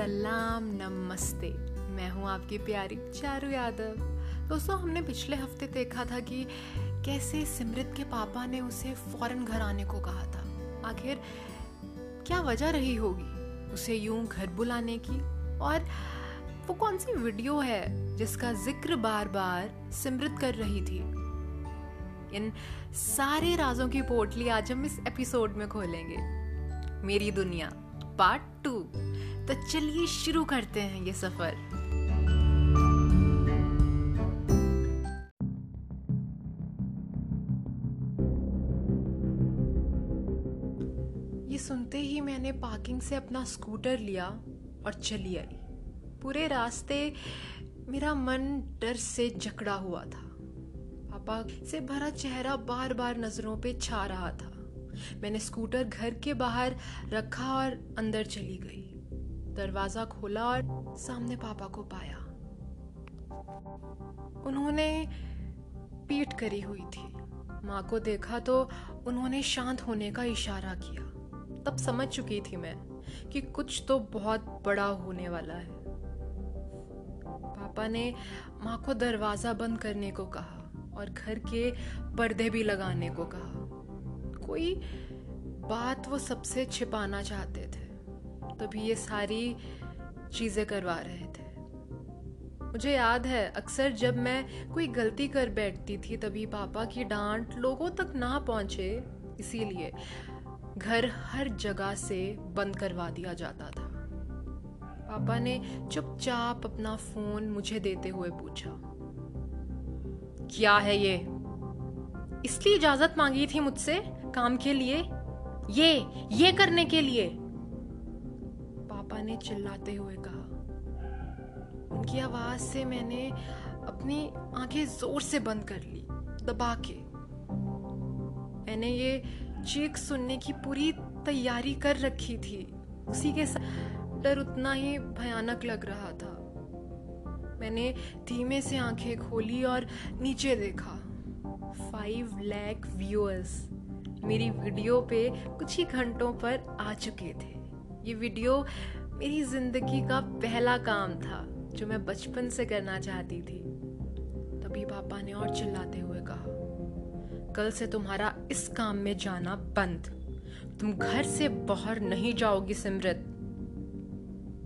सलाम, नमस्ते। मैं हूँ आपकी प्यारी चारू यादव। दोस्तों, हमने पिछले हफ़्ते देखा था कि कैसे सिमरत के पापा ने उसे फ़ौरन घर आने को कहा था। आखिर क्या वजह रही होगी उसे यूँ घर बुलाने की? और वो कौन सी वीडियो है जिसका ज़िक्र बार बार सिमरत कर रही थी? इन सारे राजों की पोटली आज हम इस एपिसोड में खोलेंगे। मेरी दुनिया पार्ट टू तो चलिए शुरू करते हैं ये सफ़र। ये सुनते ही मैंने पार्किंग से अपना स्कूटर लिया और चली आई। पूरे रास्ते मेरा मन डर से जकड़ा हुआ था। पापा से भरा चेहरा बार बार नज़रों पे छा रहा था। मैंने स्कूटर घर के बाहर रखा और अंदर चली गई। दरवाज़ा खोला और सामने पापा को पाया। उन्होंने पीठ करी हुई थी। माँ को देखा तो उन्होंने शांत होने का इशारा किया। तब समझ चुकी थी मैं कि कुछ तो बहुत बड़ा होने वाला है। पापा ने माँ को दरवाज़ा बंद करने को कहा और घर के पर्दे भी लगाने को कहा। कोई बात वो सबसे छिपाना चाहते थे। तभी ये सारी चीज़ें करवा रहे थे। मुझे याद है, अक्सर जब मैं कोई गलती कर बैठती थी, तभी पापा की डांट लोगों तक ना पहुँचे, इसीलिए घर हर जगह से बंद करवा दिया जाता था। पापा ने चुपचाप अपना फ़ोन मुझे देते हुए पूछा, क्या है ये? इसलिए इजाज़त मांगी थी मुझसे काम के लिए? ये ये करने के लिए? पापा ने चिल्लाते हुए कहा। उनकी आवाज़ से मैंने अपनी आँखें ज़ोर से बंद कर ली, दबा के। मैंने ये चीख सुनने की पूरी तैयारी कर रखी थी। उसी के साथ डर उतना ही भयानक लग रहा था। मैंने धीमे से आँखें खोली और नीचे देखा। फाइव लैख व्यूअर्स मेरी वीडियो पे कुछ ही घंटों पर आ चुके थे। ये वीडियो मेरी ज़िंदगी का पहला काम था, जो मैं बचपन से करना चाहती थी। तभी पापा ने और चिल्लाते हुए कहा, कल से तुम्हारा इस काम में जाना बंद। तुम घर से बाहर नहीं जाओगी, सिमरत।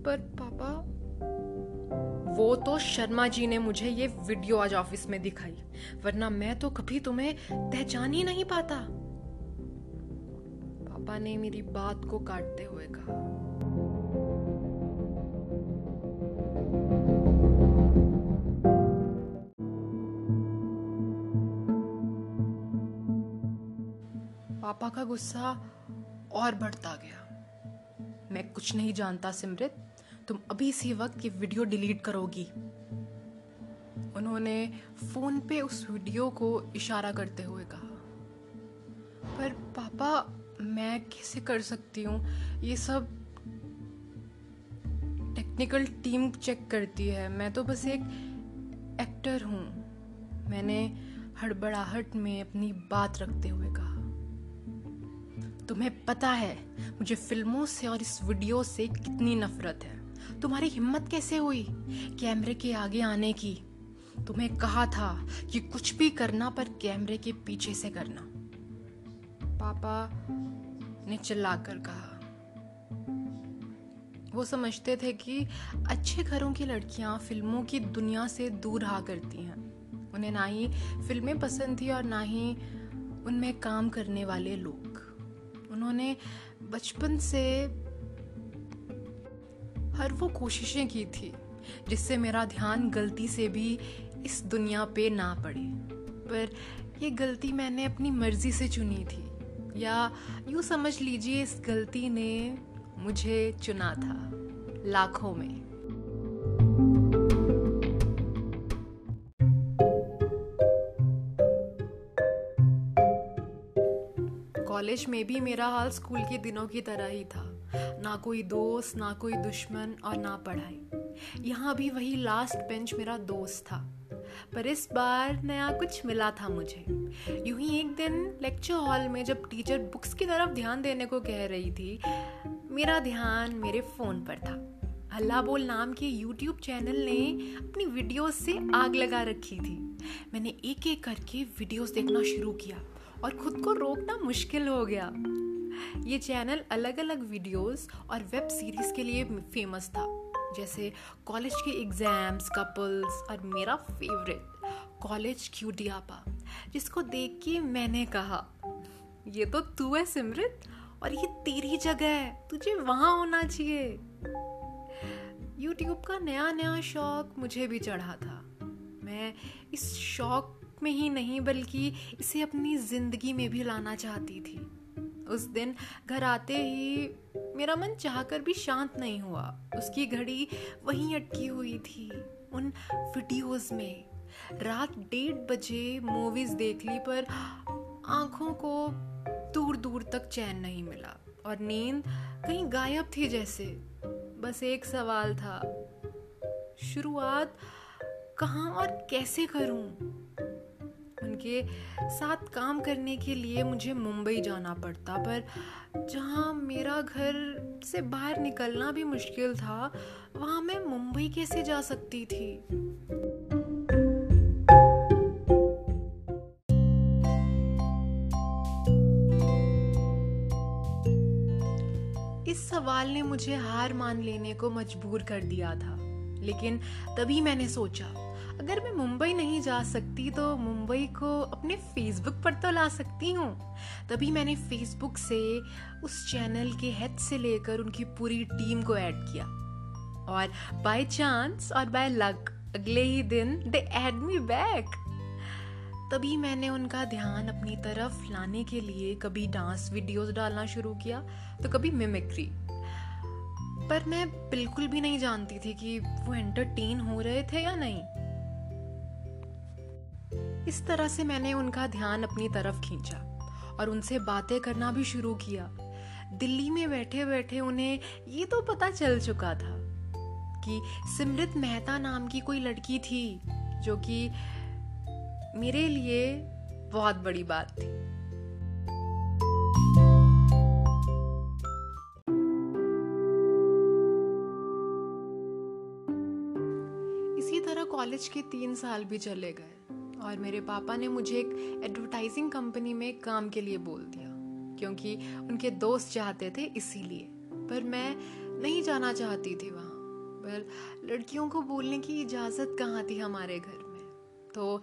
पर पापा, वो तो शर्मा जी ने मुझे ये वीडियो आज ऑफ़िस में दिखाई, वरना मैं तो कभी तुम्हें पहचान ही नहीं पाता। पापा ने मेरी बात को काटते हुए कहा पापा का गुस्सा और बढ़ता गया। मैं कुछ नहीं जानता, सिमरित, तुम अभी इसी वक्त ये वीडियो डिलीट करोगी। उन्होंने फ़ोन पे उस वीडियो को इशारा करते हुए कहा, पर पापा, मैं कैसे कर सकती हूँ? ये सब टेक्निकल टीम चेक करती है। मैं तो बस एक एक्टर हूँ। मैंने हड़बड़ाहट में अपनी बात रखते हुए कहा। तुम्हें पता है, मुझे फ़िल्मों से और इस वीडियो से कितनी नफरत है। तुम्हारी हिम्मत कैसे हुई? कैमरे के आगे आने की। तुम्हें कहा था कि कुछ भी करना पर कैमरे के पीछे से करना। पापा ने चिल्लाकर कहा। वो समझते थे कि अच्छे घरों की लड़कियाँ फ़िल्मों की दुनिया से दूर रहा करती हैं। उन्हें ना ही फ़िल्में पसंद थी और ना ही उनमें काम करने वाले लोग। उन्होंने बचपन से हर वो कोशिशें की थी जिससे मेरा ध्यान गलती से भी इस दुनिया पे ना पड़े। पर ये गलती मैंने अपनी मर्ज़ी से चुनी थी। या यूँ समझ लीजिए इस गलती ने मुझे चुना था लाखों में। कॉलेज में भी मेरा हाल स्कूल के दिनों की तरह ही था। ना कोई दोस्त, ना कोई दुश्मन और ना पढ़ाई। यहाँ भी वही लास्ट बेंच मेरा दोस्त था। पर इस बार नया कुछ मिला था मुझे। यूँ ही एक दिन लेक्चर हॉल में जब टीचर बुक्स की तरफ़ ध्यान देने को कह रही थी, मेरा ध्यान मेरे फ़ोन पर था। हल्ला बोल नाम के यूट्यूब चैनल ने अपनी वीडियोस से आग लगा रखी थी। मैंने एक एक करके वीडियोस देखना शुरू किया। और खुद को रोकना मुश्किल हो गया। ये चैनल अलग अलग वीडियोस और वेब सीरीज़ के लिए फ़ेमस था। जैसे कॉलेज के एग्ज़ाम्स, कपल्स और मेरा फेवरेट, कॉलेज क्यूटियापा जिसको देख के मैंने कहा, ये तो तू है सिमरत और ये तेरी जगह है, तुझे वहाँ होना चाहिए। यूट्यूब का नया नया शौक मुझे भी चढ़ा था। मैं इस शौक में ही नहीं, बल्कि इसे अपनी ज़िंदगी में भी लाना चाहती थी। उस दिन घर आते ही मेरा मन चाहकर भी शांत नहीं हुआ। उसकी घड़ी वहीं अटकी हुई थी, उन वीडियोस में। रात डेढ़ बजे मूवीज़ देख ली, पर आँखों को दूर दूर तक चैन नहीं मिला, और नींद कहीं गायब थी जैसे। बस एक सवाल था, शुरुआत कहाँ और कैसे करूँ? उनके साथ काम करने के लिए मुझे मुंबई जाना पड़ता। पर जहाँ मेरा घर से बाहर निकलना भी मुश्किल था, वहाँ मैं मुंबई कैसे जा सकती थी? इस सवाल ने मुझे हार मान लेने को मजबूर कर दिया था, लेकिन तभी मैंने सोचा अगर मैं मुंबई नहीं जा सकती तो मुंबई को अपने फेसबुक पर तो ला सकती हूँ। तभी मैंने फेसबुक से उस चैनल के हेड से लेकर उनकी पूरी टीम को ऐड किया। और बाय चांस और बाय लक अगले ही दिन दे ऐड मी बैक तभी मैंने उनका ध्यान अपनी तरफ़ लाने के लिए कभी डांस वीडियोस डालना शुरू किया तो कभी मिमिक्री पर मैं बिल्कुल भी नहीं जानती थी कि वो एंटरटेन हो रहे थे या नहीं। इस तरह से मैंने उनका ध्यान अपनी तरफ़ खींचा और उनसे बातें करना भी शुरू किया। दिल्ली में बैठे बैठे उन्हें ये तो पता चल चुका था कि सिमरत मेहता नाम की कोई लड़की थी, जो कि मेरे लिए बहुत बड़ी बात थी। इसी तरह कॉलेज के तीन साल भी चले गए। और मेरे पापा ने मुझे एक एडवर्टाइजिंग कंपनी में काम के लिए बोल दिया, क्योंकि उनके दोस्त चाहते थे इसीलिए। पर मैं नहीं जाना चाहती थी वहाँ। पर लड़कियों को बोलने की इजाज़त कहाँ थी हमारे घर में? तो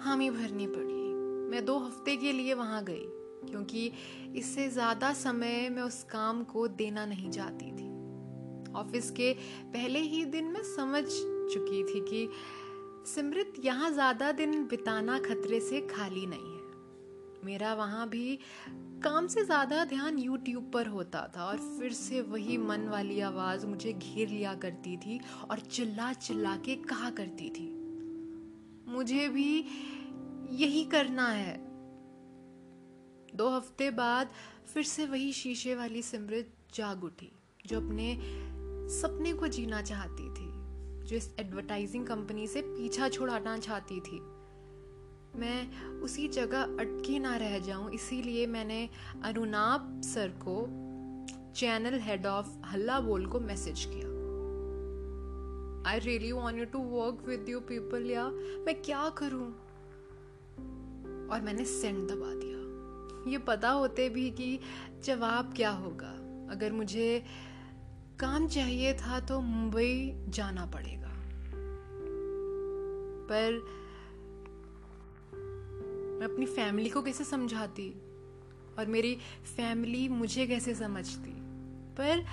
हामी भरनी पड़ी। मैं दो हफ़्ते के लिए वहाँ गई, क्योंकि इससे ज़्यादा समय मैं उस काम को देना नहीं चाहती थी। ऑफ़िस के पहले ही दिन मैं समझ चुकी थी कि सिमरत यहाँ ज़्यादा दिन बिताना खतरे से खाली नहीं है। मेरा वहाँ भी काम से ज़्यादा ध्यान यूट्यूब पर होता था और फिर से वही मन वाली आवाज़ मुझे घेर लिया करती थी और चिल्ला चिल्ला के कहा करती थी, मुझे भी यही करना है। दो हफ़्ते बाद फिर से वही शीशे वाली सिमरत जाग उठी, जो अपने सपने को जीना चाहती थी। जो इस एडवर्टाइजिंग कंपनी से पीछा छुड़ाना चाहती थी। मैं उसी जगह अटकी ना रह जाऊँ, इसीलिए मैंने अनुनाब सर को channel head of Halla Bol को मैसेज किया। I really want to work with you people या मैं क्या करूँ? और मैंने सेंड दबा दिया। ये पता होते भी कि जवाब क्या होगा। अगर मुझे काम चाहिए था तो मुंबई जाना पड़ेगा। पर मैं अपनी फैमिली को कैसे समझाती? और मेरी फैमिली मुझे कैसे समझती? पर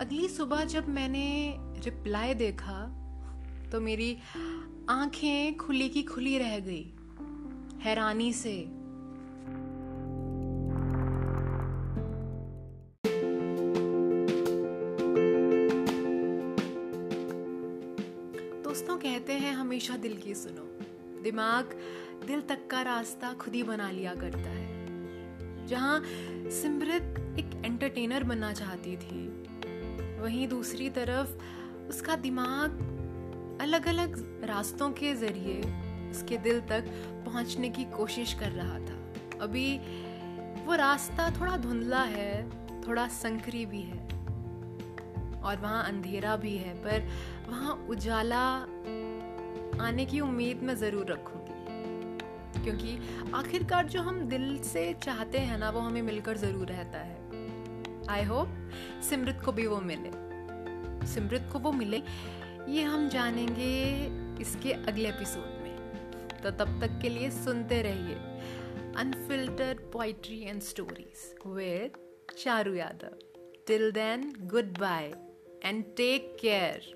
अगली सुबह जब मैंने रिप्लाई देखा तो मेरी आँखें खुली की खुली रह गई, हैरानी से। हमेशा दिल की सुनो। दिमाग दिल तक का रास्ता खुद ही बना लिया करता है। जहाँ सिमरत एक एंटरटेनर बनना चाहती थी, वहीं दूसरी तरफ़ उसका दिमाग अलग अलग रास्तों के ज़रिए उसके दिल तक पहुँचने की कोशिश कर रहा था। अभी वो रास्ता थोड़ा धुंधला है, थोड़ा संकरी भी है और वहाँ अंधेरा भी है, पर वहाँ उजाला आने की उम्मीद मैं ज़रूर रखूँगी क्योंकि आखिरकार जो हम दिल से चाहते हैं ना, वो हमें मिलकर ज़रूर रहता है। आई होप सिमृत को भी वो मिले। सिमृत को वो मिले, ये हम जानेंगे इसके अगले एपिसोड में। तो तब तक के लिए सुनते रहिए unfiltered poetry and stories with Charu Yadav. Till then goodbye and take care